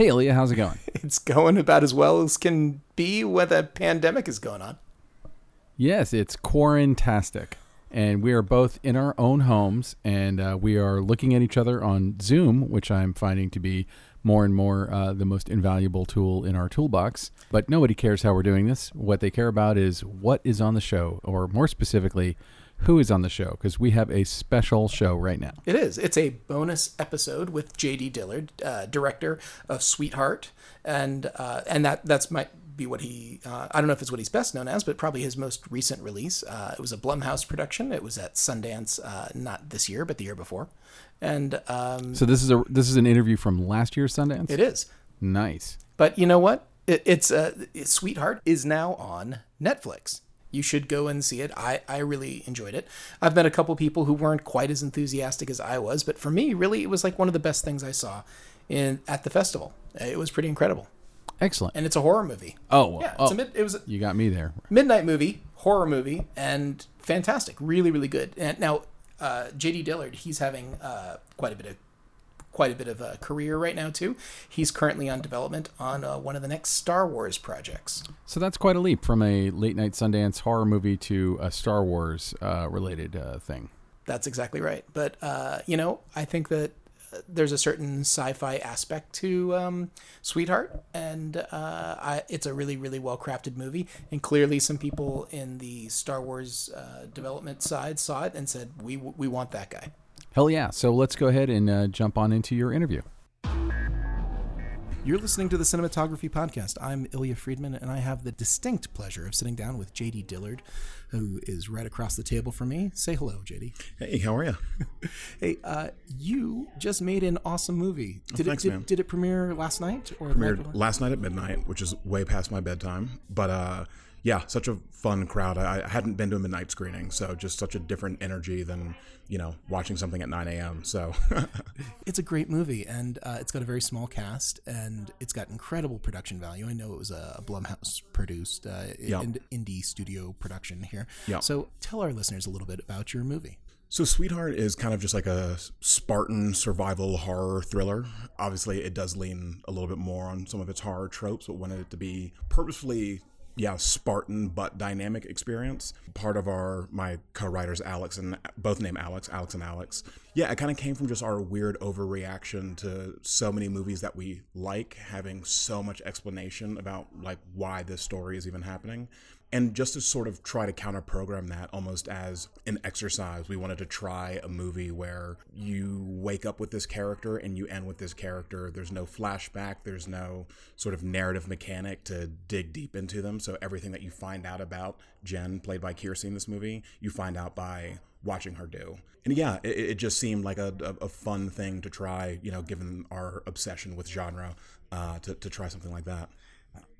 Hey, Illya, how's it going? It's going about as well as can be when a pandemic is going on. Yes, it's quarantastic. And we are both in our own homes and uh, we are looking at each other on Zoom, which I'm finding to be more and more uh, the most invaluable tool in our toolbox. But nobody cares how we're doing this. What they care about is what is on the show, or more specifically, who is on the show, because we have a special show right now. It is. It's a bonus episode with J.D. Dillard, uh, director of Sweetheart, and uh, and that that's might be what he. Uh, I don't know if it's what he's best known as, but probably his most recent release. Uh, it was a Blumhouse production. It was at Sundance, uh, not this year, but the year before, and um, So this is a this is an interview from last year's Sundance. it is. Nice. But you know what? It, it's uh, Sweetheart is now on Netflix. You should go and see it. I, I really enjoyed it. I've met a couple people who weren't quite as enthusiastic as I was, but for me, really, it was like one of the best things I saw in at the festival. It was pretty incredible, Excellent. and it's a horror movie. oh, well, yeah, oh, a mid, it was a you got me there. midnight movie, horror movie, and fantastic. Really, really good. And now, uh, J.D. Dillard, he's having uh, quite a bit of quite a bit of a career right now too. He's currently on development on uh, one of the next Star Wars projects. So that's quite a leap from a late night Sundance horror movie to a Star Wars uh, related uh, thing. That's exactly right. But uh, you know, I think that uh, there's a certain sci-fi aspect to um, Sweetheart, and uh, I, it's a really, really well crafted movie. And clearly, some people in the Star Wars uh, development side saw it and said, "We we want that guy." Hell yeah. So let's go ahead and uh, jump on into your interview. You're listening to the Cinematography Podcast. I'm Illya Friedman, and I have the distinct pleasure of sitting down with JD Dillard, who is right across the table from me. Say hello, JD. Hey, how are you? Hey, uh, you just made an awesome movie. Did thanks, it did, man. did it premiere last night or the night Premiered last night at midnight, which is way past my bedtime. But uh, yeah, such a fun crowd. I, I hadn't been to a midnight screening, so just such a different energy than you know watching something at 9 a.m. So It's a great movie, and uh, it's got a very small cast, and it's got incredible production value. I know it was a Blumhouse produced uh, in- indie studio production here. Yeah. So tell our listeners a little bit about your movie. So, Sweetheart is kind of just like a Spartan survival horror thriller. Obviously, it does lean a little bit more on some of its horror tropes, but wanted it to be purposefully, yeah, Spartan but dynamic experience. Part of our my co-writers, Alex and both named Alex, Alex and Alex. Yeah, it kind of came from just our weird overreaction to so many movies that we like having so much explanation about like why this story is even happening and just to sort of try to counter program that almost as an exercise we wanted to try a movie where you wake up with this character and you end with this character. There's no flashback. There's no sort of narrative mechanic to dig deep into them. So everything that you find out about jen played by Kiersey in this movie you find out by watching her do. And yeah it, it just seemed like a, a, a fun thing to try you know given our obsession with genre uh, to, to try something like that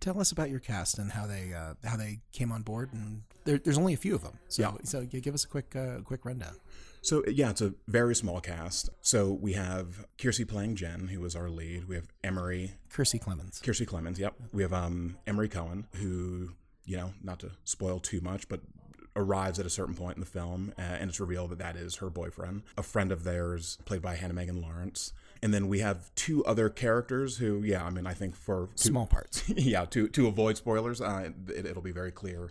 Tell us about your cast and how they uh, how they came on board. And there, there's only a few of them, so Yeah. so give us a quick uh, quick rundown. So yeah, it's a very small cast. So we have Kiersey playing Jen, who was our lead. We have Emery, Kiersey Clemons. Kiersey Clemons. Yep. We have um Emery Cohen, who you know, not to spoil too much, but arrives at a certain point in the film, uh, and it's revealed that that is her boyfriend, a friend of theirs, played by Hanna Mangan Lawrence. And then we have two other characters who, yeah, I mean, I think for to- Small parts. yeah, to to avoid spoilers, uh, it, it'll be very clear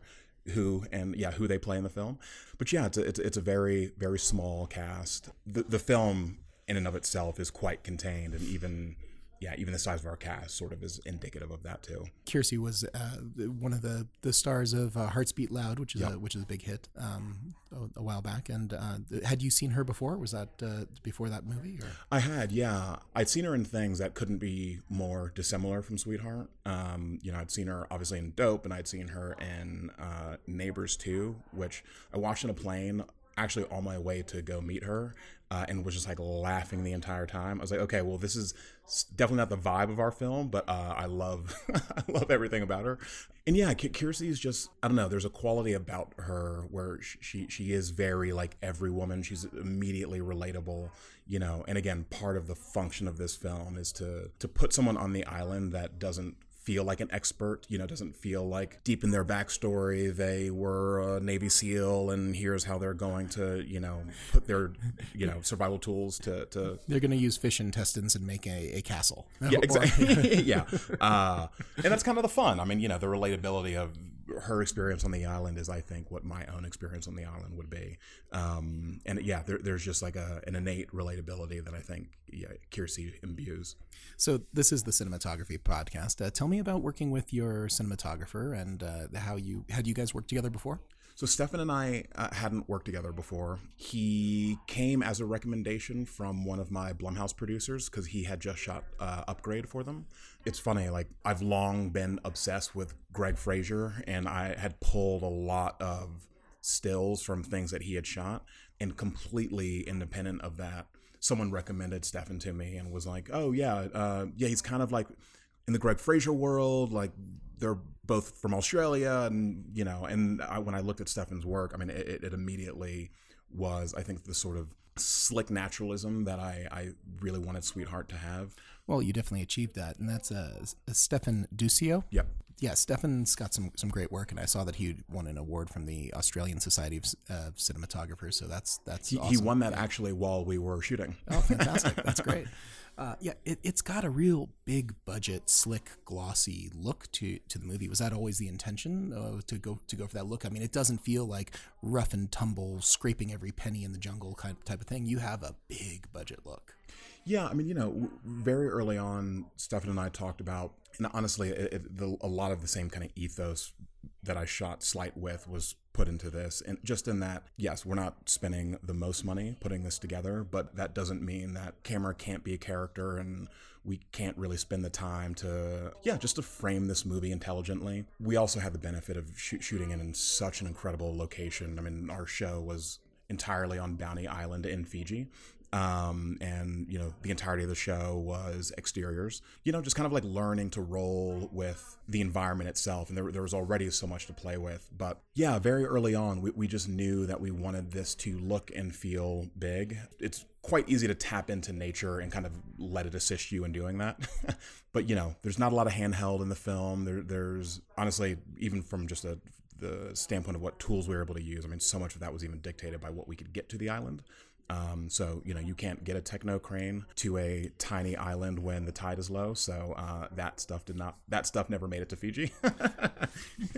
who and yeah who they play in the film. But yeah, it's a, it's, it's a very very small cast. The the film in and of itself is quite contained, and even yeah, even the size of our cast sort of is indicative of that too. Kiersey was uh, one of the, the stars of uh, Hearts Beat Loud, which is a which is a big hit um, a, a while back. And uh, had you seen her before? Was that uh, before that movie? Or? I had, yeah. I'd seen her in things that couldn't be more dissimilar from Sweetheart. Um, you know, I'd seen her obviously in Dope, and I'd seen her in uh, Neighbors too, which I watched in a plane actually on my way to go meet her uh, and was just like laughing the entire time. I was like, okay, well, this is definitely not the vibe of our film, but uh, I love I love everything about her. And yeah, Kiersey is just I don't know. There's a quality about her where she she is very like every woman. She's immediately relatable, you know. And again, part of the function of this film is to to put someone on the island that doesn't feel like an expert, you know, doesn't feel like deep in their backstory they were a Navy SEAL and here's how they're going to, you know, put their, you know, survival tools to. to they're going to use fish intestines and make a, a castle. Yeah, exactly. yeah. Uh, and that's kind of the fun. I mean, you know, the relatability of her experience on the island is, I think, what my own experience on the island would be. Um, and yeah, there, there's just like a, an innate relatability that I think yeah, Kiersey imbues. So this is the cinematography podcast. Uh, tell me about working with your cinematographer and uh, how you had you guys worked together before. So Stefan and I uh, hadn't worked together before. He came as a recommendation from one of my Blumhouse producers because he had just shot uh, Upgrade for them. It's funny, like I've long been obsessed with Greig Fraser, and I had pulled a lot of stills from things that he had shot, and completely independent of that, someone recommended Stefan to me and was like, "Oh yeah, uh, yeah, he's kind of like in the Greig Fraser world, like." They're both from Australia, and you know, and I, when I looked at Stefan's work, I mean, it, it immediately was, I think, the sort of slick naturalism that I, I really wanted Sweetheart to have. Well, you definitely achieved that, and that's a Stefan Duscio. Yep. Yeah, Stefan's got some some great work, and I saw that he won an award from the Australian Society of uh, Cinematographers. So that's that's he, awesome. he won that yeah. actually while we were shooting. Oh, fantastic! that's great. Uh, yeah, it, has got a real big budget, slick, glossy look to to the movie. Was that always the intention uh, to go to go for that look? I mean, it doesn't feel like rough and tumble, scraping every penny in the jungle kind of type of thing. You have a big budget look. Yeah, I mean, you know, very early on, Stefan and I talked about, and honestly, it, it, the, a lot of the same kind of ethos that I shot Sleight with was put into this. And just in that, yes, we're not spending the most money putting this together, but that doesn't mean that camera can't be a character and we can't really spend the time to, yeah, just to frame this movie intelligently. We also had the benefit of sh- shooting it in such an incredible location. I mean, our show was entirely on Bounty Island in Fiji um, and you know the entirety of the show was exteriors you know just kind of like learning to roll with the environment itself and there, there was already so much to play with but yeah very early on we, we just knew that we wanted this to look and feel big it's quite easy to tap into nature and kind of let it assist you in doing that but you know there's not a lot of handheld in the film there, there's honestly even from just a the standpoint of what tools we were able to use. I mean, so much of that was even dictated by what we could get to the island. Um, so you know you can't get a Technocrane to a tiny island when the tide is low. So uh, that stuff did not. That stuff never made it to Fiji. but,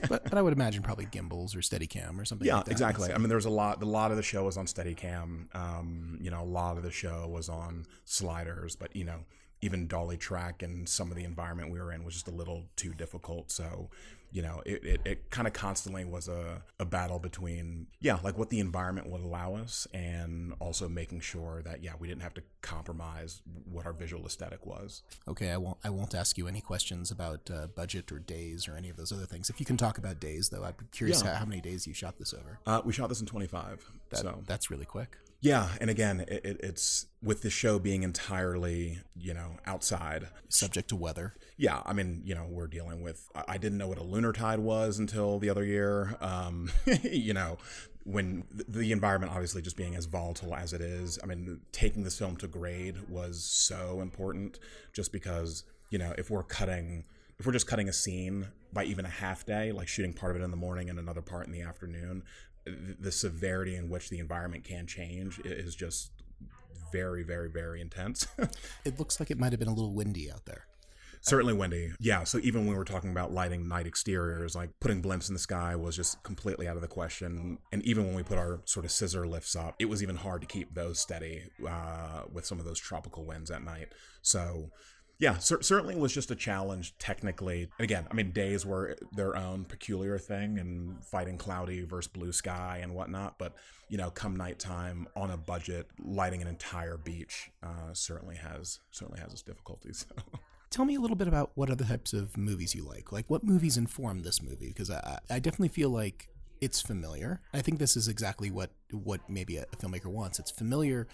but, I would imagine probably gimbals or Steadicam or something. Yeah, like exactly. I mean, there was a lot. A lot of the show was on Steadicam. Um, you know, a lot of the show was on sliders. But you know, even dolly track and some of the environment we were in was just a little too difficult. So you know, it, it, it kind of constantly was a, a battle between, yeah, like what the environment would allow us and also making sure that, yeah, we didn't have to compromise what our visual aesthetic was. Okay, I won't, I won't ask you any questions about uh, budget or days or any of those other things. If you can talk about days, though, I'd be curious yeah. how, how, many days you shot this over. Uh, we shot this in 25. That, so That's really quick. Yeah, and again, it, it, it's with the show being entirely, you know, outside, subject to weather. Yeah, I mean, you know, we're dealing with. I didn't know what a lunar tide was until the other year. Um, you know, when the environment obviously just being as volatile as it is. I mean, taking this film to grade was so important, just because you know, if we're cutting if we're just cutting a scene by even a half day, like shooting part of it in the morning and another part in the afternoon, the severity in which the environment can change is just very, very, very intense. it looks like it might have been a little windy out there. Certainly windy. Yeah. So even when we were talking about lighting night exteriors, like putting blimps in the sky was just completely out of the question. And even when we put our sort of scissor lifts up, it was even hard to keep those steady uh, with some of those tropical winds at night. So yeah, cer- certainly was just a challenge technically. And again, I mean, days were their own peculiar thing and fighting cloudy versus blue sky and whatnot. But, you know, come nighttime on a budget, lighting an entire beach uh, certainly has certainly has its difficulties. Tell me a little bit about what other types of movies you like. Like, what movies inform this movie? Because I, I definitely feel like it's familiar. I think this is exactly what what maybe a, a filmmaker wants. It's familiar,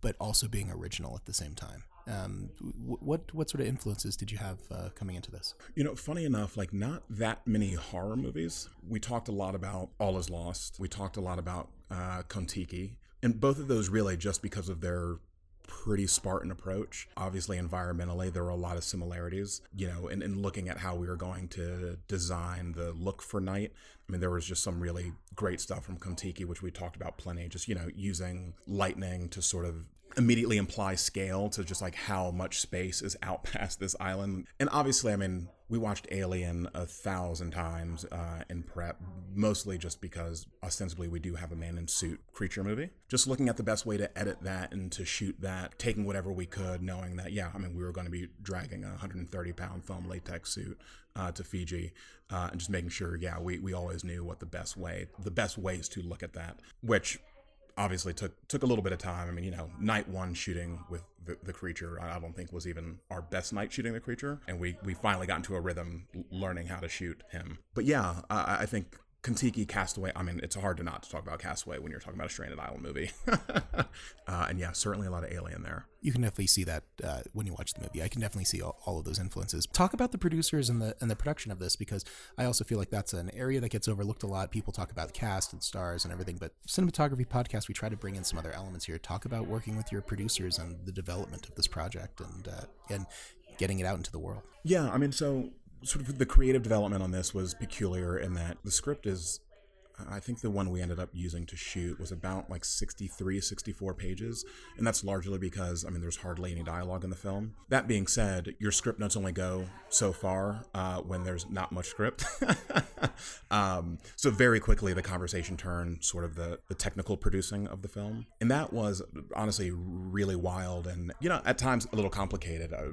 but also being original at the same time. Um, what what sort of influences did you have uh, coming into this? You know, funny enough, like not that many horror movies. We talked a lot about All Is Lost. We talked a lot about uh, Kon-Tiki, and both of those really just because of their pretty Spartan approach. Obviously, environmentally, there were a lot of similarities, you know, in, in looking at how we were going to design the look for night. I mean, there was just some really great stuff from Kon-Tiki, which we talked about plenty, just, you know, using lightning to sort of immediately imply scale to just like how much space is out past this island. And obviously, I mean, we watched Alien a thousand times uh, in prep, mostly just because ostensibly we do have a man in suit creature movie. Just looking at the best way to edit that and to shoot that, taking whatever we could, knowing that, yeah, I mean, we were going to be dragging a 130 pound foam latex suit uh, to Fiji, uh, and just making sure, yeah, we, we always knew what the best way, the best ways to look at that, which obviously took took a little bit of time. I mean, you know, night one shooting with the, the creature, I don't think was even our best night shooting the creature, and we we finally got into a rhythm learning how to shoot him. But yeah, I, I think Kon-Tiki, Castaway. I mean, it's hard to not to talk about Cast Away when you're talking about a stranded island movie. uh, and yeah, certainly a lot of Alien there. You can definitely see that uh, when you watch the movie. I can definitely see all, all, of those influences. Talk about the producers and the and the production of this because I also feel like that's an area that gets overlooked a lot. People talk about cast and stars and everything, but cinematography podcast we try to bring in some other elements here. Talk about working with your producers and the development of this project and uh, and getting it out into the world. Yeah, I mean, so sort of the creative development on this was peculiar in that the script is I think the one we ended up using to shoot was about like 63, 64 pages. And that's largely because, I mean, there's hardly any dialogue in the film. That being said, your script notes only go so far uh, when there's not much script. um, so very quickly, the conversation turned sort of the, the technical producing of the film. And that was honestly really wild and, you know, at times a little complicated. Uh,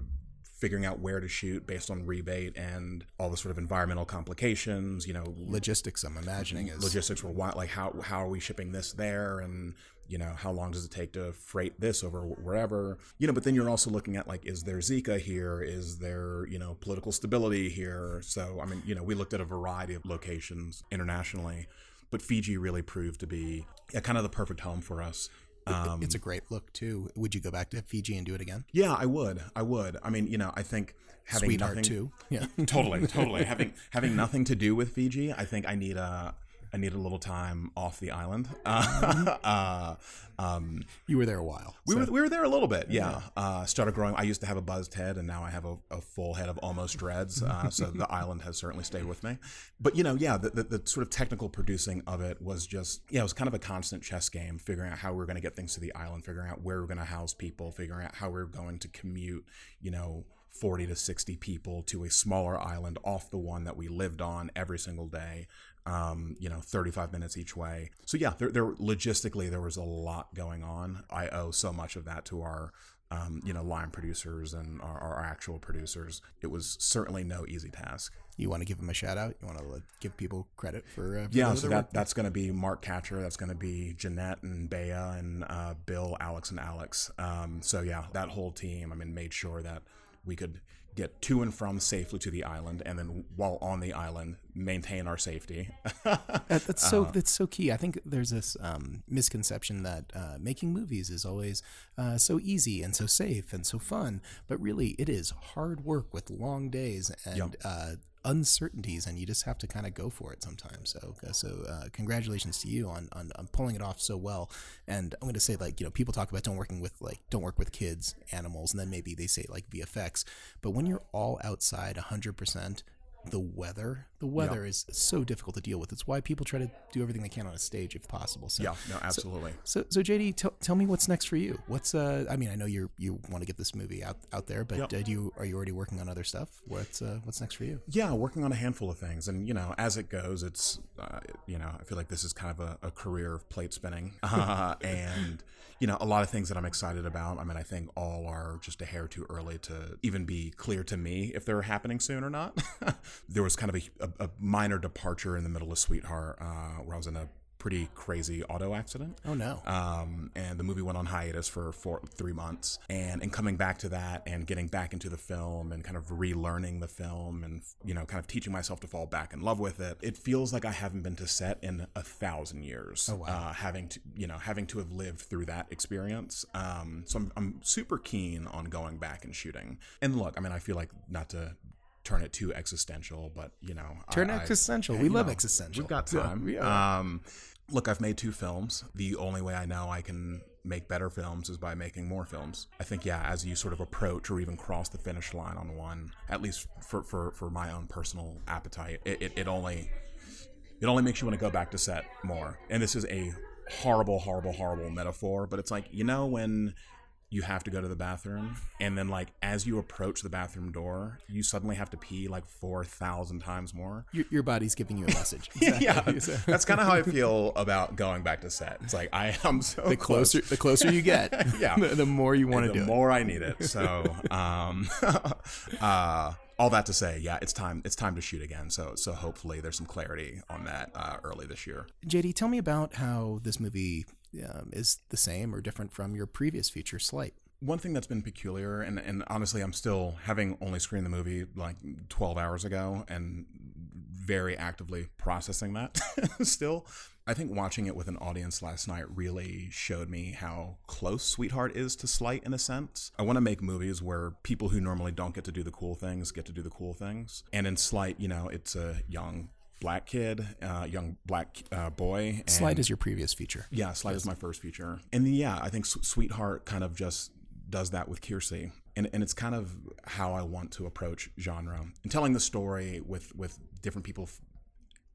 figuring out where to shoot based on rebate and all the sort of environmental complications. You know, logistics. I'm imagining is logistics were like how how are we shipping this there and you know how long does it take to freight this over wherever you know but then you're also looking at like is there zika here is there you know political stability here so i mean you know we looked at a variety of locations internationally but fiji really proved to be yeah, kind of the perfect home for us um, it's a great look too. Would you go back to Fiji and do it again? Yeah, I would. I would. I mean, you know, I think having Sweetheart nothing too. Yeah, totally, totally. having having nothing to do with Fiji, I think I need a I needed a little time off the island. Uh, uh, um, you were there a while. We so. were we were there a little bit. Yeah. yeah. Uh, started growing. I used to have a buzzed head, and now I have a, a full head of almost dreads. Uh, so the island has certainly stayed with me. But you know, yeah, the, the, the, sort of technical producing of it was just yeah, it was kind of a constant chess game, figuring out how we are going to get things to the island, figuring out where we we're going to house people, figuring out how we we're going to commute. You know 40 to 60 people to a smaller island off the one that we lived on every single day um, you know, 35 minutes each way. So yeah, there, there logistically there was a lot going on. I owe so much of that to our um, you know, line producers and our, our, actual producers. It was certainly no easy task. You want to give them a shout out? You want to give people credit for? Uh, for yeah, so that, that's going to be Mark Catcher. That's going to be Jeanette and Bea and uh, Bill, Alex, and Alex. Um, so yeah, that whole team. I mean, made sure that we could get to and from safely to the island, and then while on the island, maintain our safety. that's so uh, that's so key. I think there's this um, misconception that uh, making movies is always uh, so easy and so safe and so fun, but really it is hard work with long days and yep. Uncertainties and you just have to kind of go for it sometimes. So uh, so uh, congratulations to you on, on, on pulling it off so well. And i'm going to say like you know people talk about don't working with like don't work with kids animals and then maybe they say like vfx but when you're all outside 100% the weather. The weather is so difficult to deal with. It's why people try to do everything they can on a stage if possible. So, yeah, no, absolutely. So, so, so JD, t- tell me what's next for you. What's uh? I mean, I know you you want to get this movie out out there, but yep. uh, do you are you already working on other stuff? What's uh, what's next for you? Yeah, working on a handful of things, and you know, as it goes, it's uh, you know, I feel like this is kind of a, a career of plate spinning, uh, and you know, a lot of things that I'm excited about. I mean, I think all are just a hair too early to even be clear to me if they're happening soon or not. there was kind of a, a, a, minor departure in the middle of Sweetheart, uh, where I was in a pretty crazy auto accident. Oh no. Um, and the movie went on hiatus for four, three months. And in coming back to that and getting back into the film and kind of relearning the film and, you know, kind of teaching myself to fall back in love with it, it feels like I haven't been to set in a thousand years. Oh, wow. Uh, having to, you know, having to have lived through that experience. Um, so I'm, I'm super keen on going back and shooting. And look, I mean, I feel like not to turn it too existential, but you know, turn I, existential. I, we love know, existential. We've got time. Yeah. Um, look, I've made two films. The only way I know I can make better films is by making more films. I think, yeah, as you sort of approach or even cross the finish line on one, at least for for, for my own personal appetite, it, it, it only it only makes you want to go back to set more. And this is a horrible, horrible, horrible metaphor, but it's like you know when you have to go to the bathroom and then like as you approach the bathroom door you suddenly have to pee like 4000 times more your, your body's giving you a message yeah that's kind of how i feel about going back to set it's like i am so the closer close. the closer you get yeah the, the more you want to do the more i need it so um uh all that to say, yeah, it's time. It's time to shoot again. So, so hopefully, there's some clarity on that uh, early this year. JD, tell me about how this movie um, is the same or different from your previous feature, Sleight. One thing that's been peculiar, and, and honestly, I'm still having only screened the movie like 12 hours ago and very actively processing that still. I think watching it with an audience last night really showed me how close Sweetheart is to Sleight in a sense. I want to make movies where people who normally don't get to do the cool things get to do the cool things. And in Sleight, you know, it's a young black kid, uh, young black uh, boy. And, Sleight is your previous feature. Yeah, Slide yes. is my first feature. And yeah, I think Sweetheart kind of just does that with Kiersey. And, and it's kind of how I want to approach genre and telling the story with, with different people f-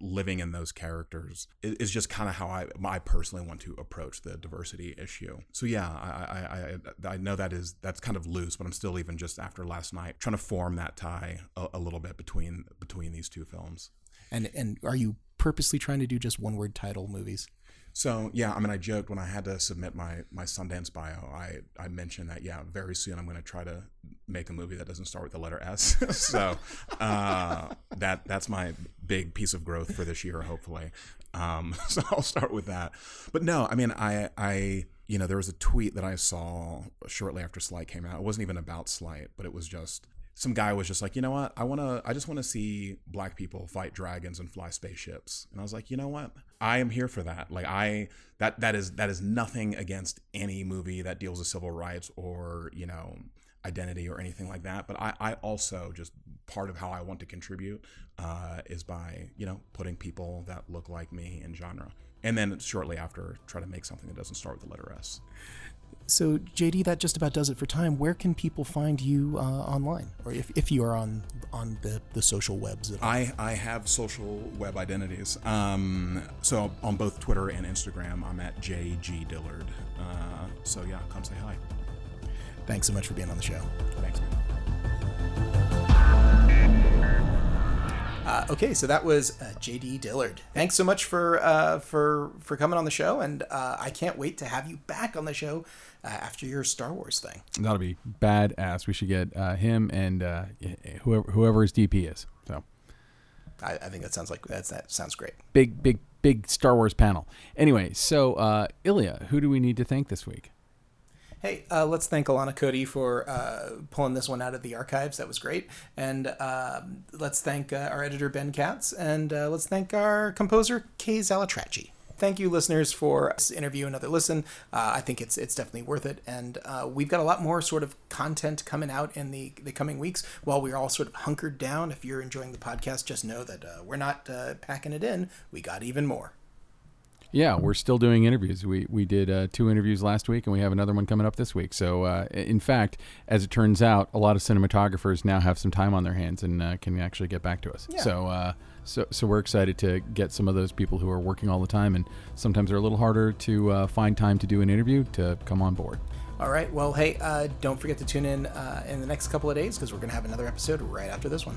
living in those characters is, just kind of how I, I personally want to approach the diversity issue. So yeah, I, I, I, I know that is, that's kind of loose, but I'm still even just after last night trying to form that tie a, a little bit between, between these two films. And and are you purposely trying to do just one word title movies? So yeah, I mean, I joked when I had to submit my my Sundance bio. I I mentioned that yeah, very soon I'm going to try to make a movie that doesn't start with the letter S. so uh, that that's my big piece of growth for this year, hopefully. Um, so I'll start with that. But no, I mean, I I you know there was a tweet that I saw shortly after Sleight came out. It wasn't even about Sleight, but it was just some guy was just like, you know what? I want to, I just want to see black people fight dragons and fly spaceships. And I was like, you know what? I am here for that. Like I, that, that is, that is nothing against any movie that deals with civil rights or, you know, identity or anything like that. But I, I also just part of how I want to contribute uh, is by, you know, putting people that look like me in genre. And then shortly after, try to make something that doesn't start with the letter S. So, JD, that just about does it for time. Where can people find you uh, online, or if, if you are on on the, the social webs? At all? I I have social web identities. Um, so on both Twitter and Instagram, I'm at JG Dillard. Uh, so yeah, come say hi. Thanks so much for being on the show. Thanks. Uh, okay, so that was uh, JD Dillard. Thanks so much for uh, for for coming on the show, and uh, I can't wait to have you back on the show uh, after your Star Wars thing. That'll be badass. We should get uh, him and whoever whoever his DP is. So, I, I, think that sounds like that's that sounds great. Big big big Star Wars panel. Anyway, so Illya, who do we need to thank this week? Hey, uh, let's thank Alana Cody for uh, pulling this one out of the archives. That was great. And uh, let's thank uh, our editor, Ben Katz. And uh, let's thank our composer, Kay Zalatracci. Thank you, listeners, for this interview. Another listen. Uh, I think it's it's definitely worth it, and we've got a lot more sort of content coming out in the the coming weeks. While we're all sort of hunkered down, if you're enjoying the podcast, just know that we're not packing it in. We got even more. Yeah, we're still doing interviews. We we did uh, two interviews last week, and we have another one coming up this week. So, uh, in fact, as it turns out, a lot of cinematographers now have some time on their hands and uh, can actually get back to us. Yeah. So, uh, so so we're excited to get some of those people who are working all the time and sometimes are a little harder to uh, find time to do an interview to come on board. All right. Well, hey, uh, don't forget to tune in in the next couple of days because we're going to have another episode right after this one.